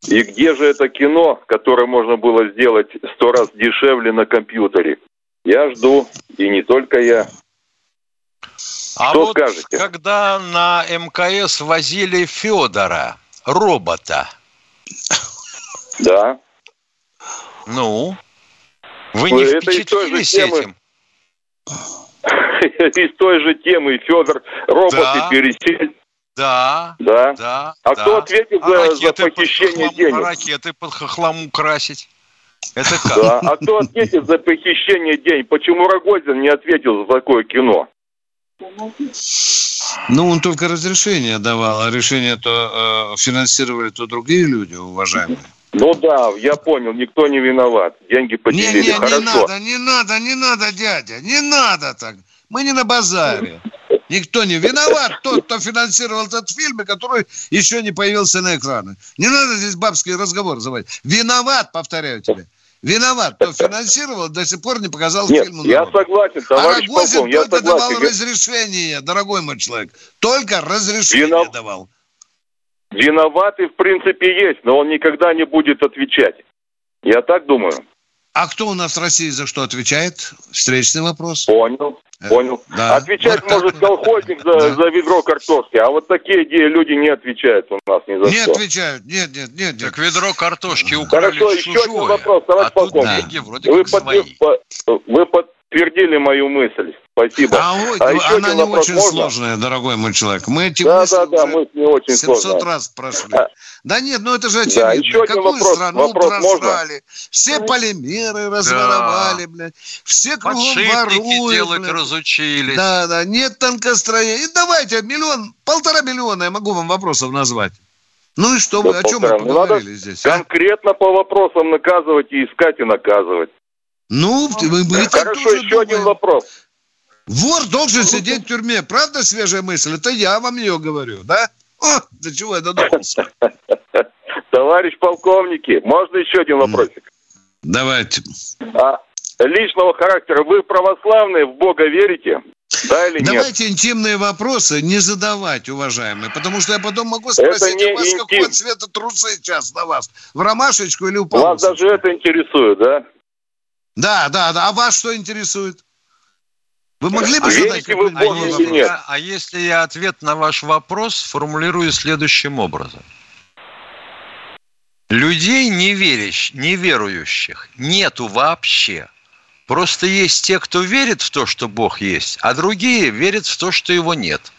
Speaker 13: И где же это кино, которое можно было сделать сто раз дешевле на компьютере? Я жду, и не только я.
Speaker 3: А
Speaker 13: Что
Speaker 3: вот
Speaker 13: скажете?
Speaker 3: когда на мкс возили Федора, робота,
Speaker 13: Да.
Speaker 3: ну, вы не
Speaker 13: это
Speaker 3: впечатлились этим?
Speaker 13: Из той же темы Федор робот
Speaker 3: Да.
Speaker 13: и Пересельд.
Speaker 3: Да,
Speaker 13: Да.
Speaker 3: да.
Speaker 13: А
Speaker 3: да.
Speaker 13: кто ответит
Speaker 3: А
Speaker 13: за, за похищение
Speaker 3: хохлому-
Speaker 13: денег?
Speaker 3: Ракеты под хохлому красить. Это как?
Speaker 13: Да. А кто ответит за похищение денег? Почему Рогозин не ответил за такое кино?
Speaker 2: Ну, он только разрешение давал, а решение-то э, финансировали то другие люди, уважаемые.
Speaker 13: Ну да, я понял, никто не виноват. Деньги
Speaker 2: Не,
Speaker 13: поделили,
Speaker 2: не, не
Speaker 13: хорошо.
Speaker 2: надо, не надо, не надо, дядя, не надо так. Мы не на базаре. Никто не виноват, тот, кто финансировал этот фильм, и который еще не появился на экраны. Не надо здесь бабский разговор заводить. Виноват, повторяю тебе. Виноват, кто финансировал, до сих пор не показал
Speaker 13: Нет,
Speaker 2: фильм.
Speaker 13: я согласен,
Speaker 2: А
Speaker 13: товарищ
Speaker 2: Рогозин
Speaker 13: полковник, я
Speaker 2: только давал
Speaker 13: согласен.
Speaker 2: разрешение, дорогой мой человек. Только разрешение
Speaker 13: Винов-
Speaker 2: давал.
Speaker 13: Виноватый в принципе есть, но он никогда не будет отвечать. Я так думаю.
Speaker 2: А кто у нас в России за что отвечает? Встречный вопрос.
Speaker 13: Понял, понял.
Speaker 2: да.
Speaker 13: Отвечать может колхозник за, за ведро картошки, а вот такие люди не отвечают у нас ни за
Speaker 2: Не
Speaker 13: что.
Speaker 2: отвечают. Нет, нет, нет, нет.
Speaker 3: Так ведро картошки украли
Speaker 13: Хорошо, еще один
Speaker 3: чужое,
Speaker 13: вопрос, товарищ
Speaker 3: а тут деньги вроде
Speaker 13: Вы,
Speaker 3: как свои.
Speaker 13: подтвер- по- вы подтвердили мою мысль. Спасибо.
Speaker 2: А, ой,
Speaker 13: А еще
Speaker 2: она
Speaker 13: один
Speaker 2: не очень
Speaker 13: можно?
Speaker 2: сложная, дорогой мой человек. Мы эти
Speaker 13: Да,
Speaker 2: мысли
Speaker 13: да, да, мысль не очень
Speaker 2: 700
Speaker 13: сложная.
Speaker 2: раз прошли.
Speaker 13: А-
Speaker 2: Да нет, ну это же
Speaker 13: Да,
Speaker 2: очевидно.
Speaker 13: еще один
Speaker 2: Какую
Speaker 13: вопрос.
Speaker 2: страну
Speaker 13: Вопрос можно?
Speaker 2: просрали? Все полимеры разворовали, блядь. Все кругом воруют,
Speaker 3: делать
Speaker 2: блядь.
Speaker 3: разучились.
Speaker 2: Да, да, нет танкостроения. И давайте миллион, полтора миллиона я могу вам вопросов назвать. Ну и что вы,
Speaker 13: Да
Speaker 2: о чем мы.
Speaker 13: Ну, надо
Speaker 2: поговорили здесь? а?
Speaker 13: Конкретно по вопросам наказывать и искать и наказывать.
Speaker 2: Ну, мы, мы
Speaker 13: Хорошо, еще один
Speaker 2: думаем.
Speaker 13: вопрос.
Speaker 2: Вор должен сидеть в тюрьме. Правда свежая мысль? Это я вам ее говорю, да? О, до чего я додумался.
Speaker 13: Товарищ полковники, можно еще один вопросик?
Speaker 2: Давайте.
Speaker 13: А, личного характера. Вы православные, в Бога верите? Да или нет?
Speaker 2: Давайте интимные вопросы не задавать, уважаемые, потому что я потом могу спросить, у вас
Speaker 13: интим.
Speaker 2: какого цвета трусы сейчас на вас? В ромашечку или в
Speaker 13: Вас
Speaker 2: полосочку?
Speaker 13: даже это интересует, да?
Speaker 2: Да, да, да. А вас что интересует? Вы могли бы
Speaker 3: А
Speaker 2: задать
Speaker 3: вы
Speaker 2: вопрос?
Speaker 3: если я- а если я ответ на ваш вопрос сформулирую следующим образом. Людей неверящих, неверующих нету вообще. Просто есть те, кто верит в то, что Бог есть, а другие верят в то, что его нет.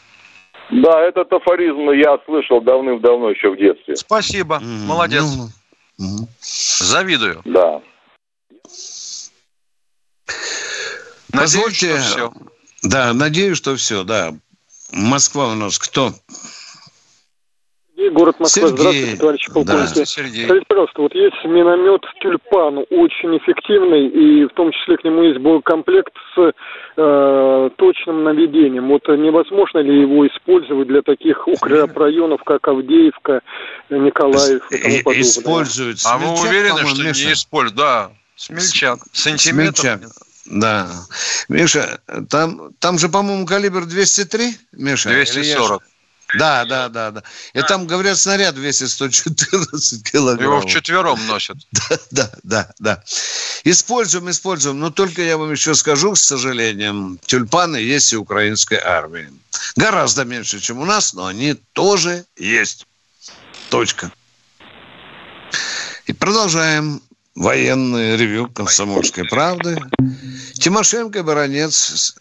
Speaker 13: Да, этот афоризм я слышал давным-давно еще в детстве.
Speaker 3: Спасибо, молодец. Завидую.
Speaker 13: Да.
Speaker 2: Позвольте,
Speaker 3: что всё.
Speaker 2: да, надеюсь, что все, да. Москва у нас кто?
Speaker 14: Сергей, город Москва.
Speaker 2: Сергей.
Speaker 14: Здравствуйте, товарищи
Speaker 2: Да.
Speaker 14: полковники.
Speaker 2: Здравствуйте, Сергей.
Speaker 14: Скажите, пожалуйста, вот есть миномет «Тюльпан», очень эффективный, и в том числе к нему есть боекомплект с э, точным наведением. Вот э, невозможно ли его использовать для таких укрепрайонов, как Авдеевка, Николаев и тому подобное?
Speaker 2: Используют.
Speaker 3: А вы уверены, что
Speaker 2: Миша?
Speaker 3: не используют? Да, смельчак. Сантиметр.
Speaker 2: Смельчак. Да. Миша, там, там же, по-моему, калибр 203, Миша? Или я
Speaker 3: 240.
Speaker 2: ж- Да, да, да, да. И там, говорят, снаряд весит 114 килограмм.
Speaker 3: Его вчетвером носят.
Speaker 2: Да, да, да. Используем, используем. Но только я вам еще скажу, с сожалением, тюльпаны есть и украинской армии. Гораздо меньше, чем у нас, но они тоже есть. Точка. И продолжаем военное ревю комсомольской правды. Тимошенко и Баранец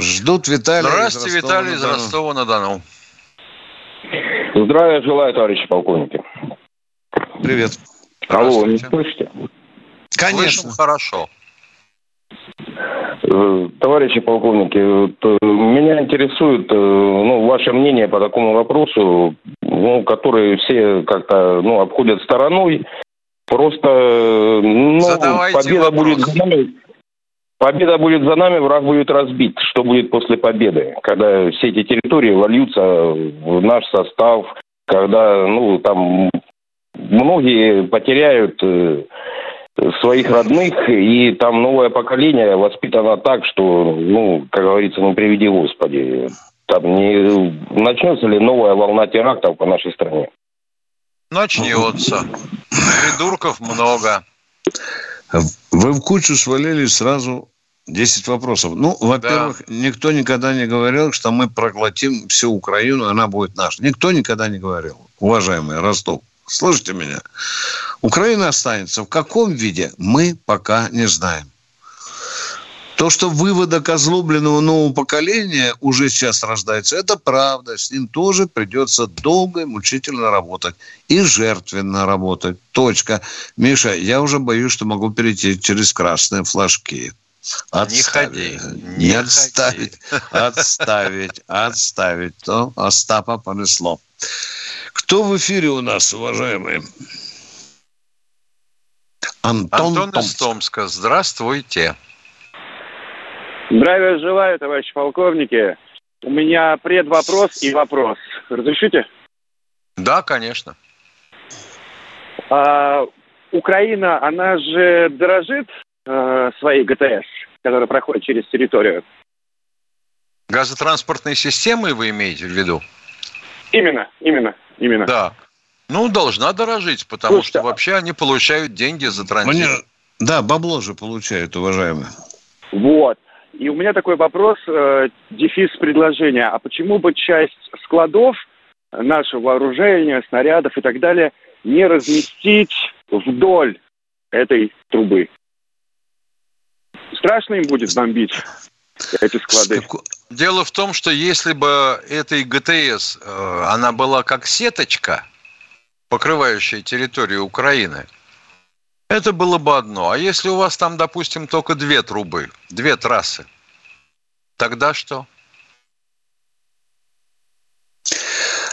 Speaker 2: Ждут Виталий.
Speaker 3: Здравствуйте, Виталий из Ростова-на-Дону.
Speaker 15: Здравия желаю, товарищи полковники.
Speaker 2: Привет.
Speaker 15: Алло, не слышите?
Speaker 3: Конечно. Слышим хорошо.
Speaker 15: Э, товарищи полковники, меня интересует э, ну, ваше мнение по такому вопросу, ну, который все как-то ну, обходят стороной. Просто ну, победа вопрос. будет за нами. Победа будет за нами, враг будет разбит. Что будет после победы? Когда все эти территории вольются в наш состав, когда ну, там многие потеряют э, своих родных, и там новое поколение воспитано так, что, ну, как говорится, ну, приведи Господи, там не начнется ли новая волна терактов по нашей стране?
Speaker 3: Начнется. Придурков много.
Speaker 2: Вы в кучу свалили сразу 10 вопросов. Ну, во-первых, да. никто никогда не говорил, что мы проглотим всю Украину, она будет наша. Никто никогда не говорил, уважаемый Ростов. Слышите меня? Украина останется. В каком виде, мы пока не знаем. То, что выводок озлобленного нового поколения уже сейчас рождается, это правда. С ним тоже придется долго и мучительно работать. И жертвенно работать. Точка. Миша, я уже боюсь, что могу перейти через красные флажки.
Speaker 3: Отставить.
Speaker 2: Не ходи. Не, не отставить. Ходи. Отставить. Отставить. То Остапа понесло. Кто в эфире у нас, уважаемые?
Speaker 3: Антон, Антон из Томска. Здравствуйте.
Speaker 16: Здравия желаю, товарищи полковники. У меня предвопрос и вопрос. Разрешите?
Speaker 3: Да, конечно.
Speaker 16: А, Украина, она же дорожит э, своей ГТС, которая проходит через территорию.
Speaker 3: Газотранспортной системой вы имеете в виду?
Speaker 16: Именно, именно, именно.
Speaker 3: Да. Ну, должна дорожить, потому Слушайте, что вообще они получают деньги за транзит. Мне...
Speaker 2: Да, бабло же получают, уважаемые.
Speaker 16: Вот. И у меня такой вопрос, э, дефис предложения. А почему бы часть складов нашего вооружения, снарядов и так далее не разместить вдоль этой трубы? Страшно им будет бомбить эти склады?
Speaker 3: Дело в том, что если бы этой ГТС, э, она была как сеточка, покрывающая территорию Украины, это было бы одно. А если у вас там, допустим, только две трубы, две трассы, тогда что?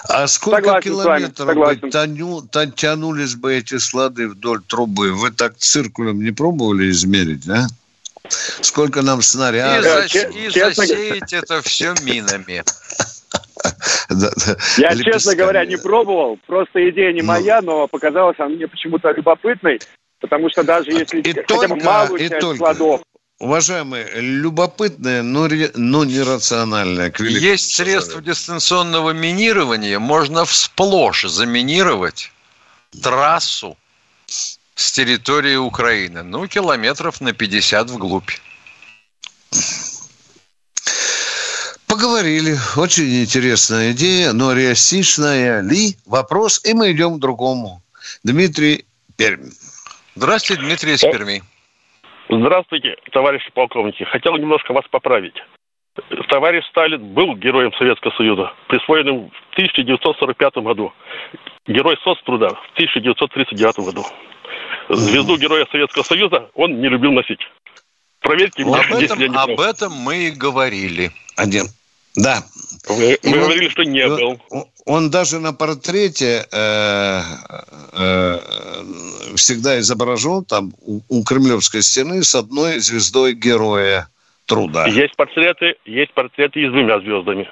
Speaker 2: А сколько согласен километров бы тяну, тянулись бы эти слады вдоль трубы? Вы так циркулем не пробовали измерить, да? Сколько нам снарядов?
Speaker 3: И, за, и засеять это все минами.
Speaker 16: Я, честно говоря, не пробовал. Просто идея не ну. моя, но показалась она мне почему-то любопытной. Потому что даже если и хотя бы малую часть складов
Speaker 2: Уважаемые, любопытное, но, но нерациональное.
Speaker 3: Есть средства дистанционного минирования. Можно всплошь заминировать трассу с территории Украины. Ну, километров на 50 вглубь.
Speaker 2: Поговорили. Очень интересная идея, но реалистичная ли? Вопрос, и мы идем к другому. Дмитрий Пермь.
Speaker 3: Здравствуйте, Дмитрий из Перми.
Speaker 17: Здравствуйте, товарищи полковники. Хотел немножко вас поправить. Товарищ Сталин был героем Советского Союза, присвоенным в 1945 году. Герой соцтруда в 1939 году. Звезду Героя Советского Союза он не любил носить. Проверьте
Speaker 3: меня, об этом, я не Об этом мы и говорили.
Speaker 2: Один. Да.
Speaker 17: Вы, вы он, говорили, что не был.
Speaker 2: Он даже на портрете э, э, всегда изображен там у, у Кремлевской стены с одной звездой героя труда.
Speaker 17: Есть портреты, есть портреты и с двумя звездами.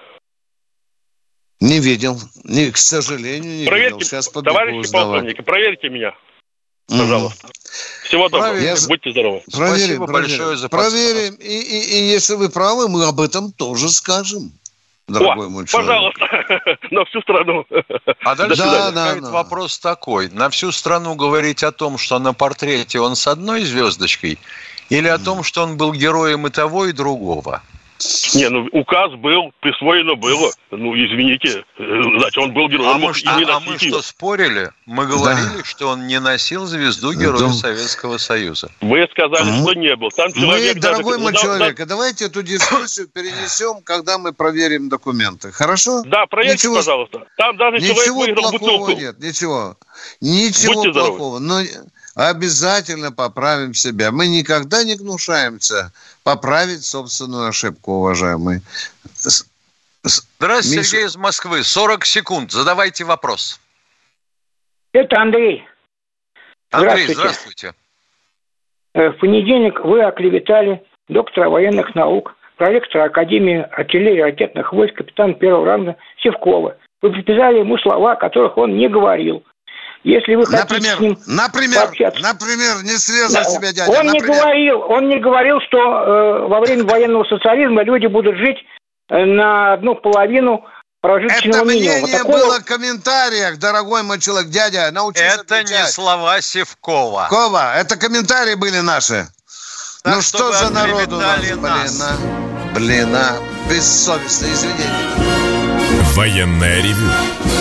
Speaker 2: Не видел. Не, к сожалению, не
Speaker 17: проверьте, видел. Сейчас товарищи узнавать. полковники, проверьте меня. Пожалуйста. Всего доброго. Я... Будьте здоровы.
Speaker 2: Проверим, Спасибо проверим. большое за Проверим. И, и, и если вы правы, мы об этом тоже скажем. Дорогой
Speaker 17: О,
Speaker 2: мой
Speaker 17: человек. Пожалуйста, на всю страну.
Speaker 3: А дальше да, да, да. вопрос такой. На всю страну говорить о том, что на портрете он с одной звездочкой, или о том, что он был героем и того, и другого?
Speaker 17: Не, ну указ был, присвоено было. Ну, извините, э, значит, он был героем.
Speaker 3: А
Speaker 17: он
Speaker 3: мы,
Speaker 17: мог и
Speaker 3: что,
Speaker 17: не
Speaker 3: а мы что, спорили? Мы говорили, что он не носил звезду Героя Советского Союза.
Speaker 17: Вы сказали,
Speaker 2: Мы-
Speaker 17: что не был. Там
Speaker 2: Мы,
Speaker 17: человек даже-
Speaker 2: дорогой мой
Speaker 17: да-
Speaker 2: человек, а давайте эту дискуссию перенесем, когда мы проверим документы. Хорошо?
Speaker 17: Да, проверьте,
Speaker 2: Ничего-
Speaker 17: пожалуйста. Там даже человек
Speaker 2: Ничего
Speaker 17: выиграл
Speaker 2: плохого
Speaker 17: бутылку.
Speaker 2: нет, ничего. Ничего
Speaker 17: Будьте здоровы.
Speaker 2: плохого. Но обязательно поправим себя. Мы никогда не гнушаемся поправить собственную ошибку, уважаемые.
Speaker 3: Здравствуйте,
Speaker 2: Миша-
Speaker 3: Сергей из Москвы. 40 секунд. Задавайте вопрос.
Speaker 18: Это Андрей.
Speaker 3: Андрей,
Speaker 18: Здравствуйте.
Speaker 3: здравствуйте.
Speaker 18: Э, В понедельник вы оклеветали доктора военных наук, проректора Академии артиллерии и ракетных войск, капитана первого ранга Севкова. Вы приписали ему слова, которых он не говорил. Если вы хотите
Speaker 2: Например,
Speaker 18: с ним
Speaker 2: например,
Speaker 18: пообщаться-
Speaker 2: например, не срезал
Speaker 18: Да,
Speaker 2: себя дядя.
Speaker 18: Он не
Speaker 2: например.
Speaker 18: говорил, он не говорил, что э, во время военного социализма люди будут жить э, на одну половину прожиточного
Speaker 2: Это
Speaker 18: минимума.
Speaker 2: мнение
Speaker 18: Такого-
Speaker 2: было в комментариях, дорогой мой человек, дядя. Научись
Speaker 3: Это не
Speaker 2: отвечать.
Speaker 3: слова Севкова.
Speaker 2: Кова, это комментарии были наши.
Speaker 3: Так
Speaker 2: ну
Speaker 3: что
Speaker 2: за народ у нас, блин,
Speaker 3: нас.
Speaker 2: а? Блин, а? Бессовестно, извините.
Speaker 1: Военное ревю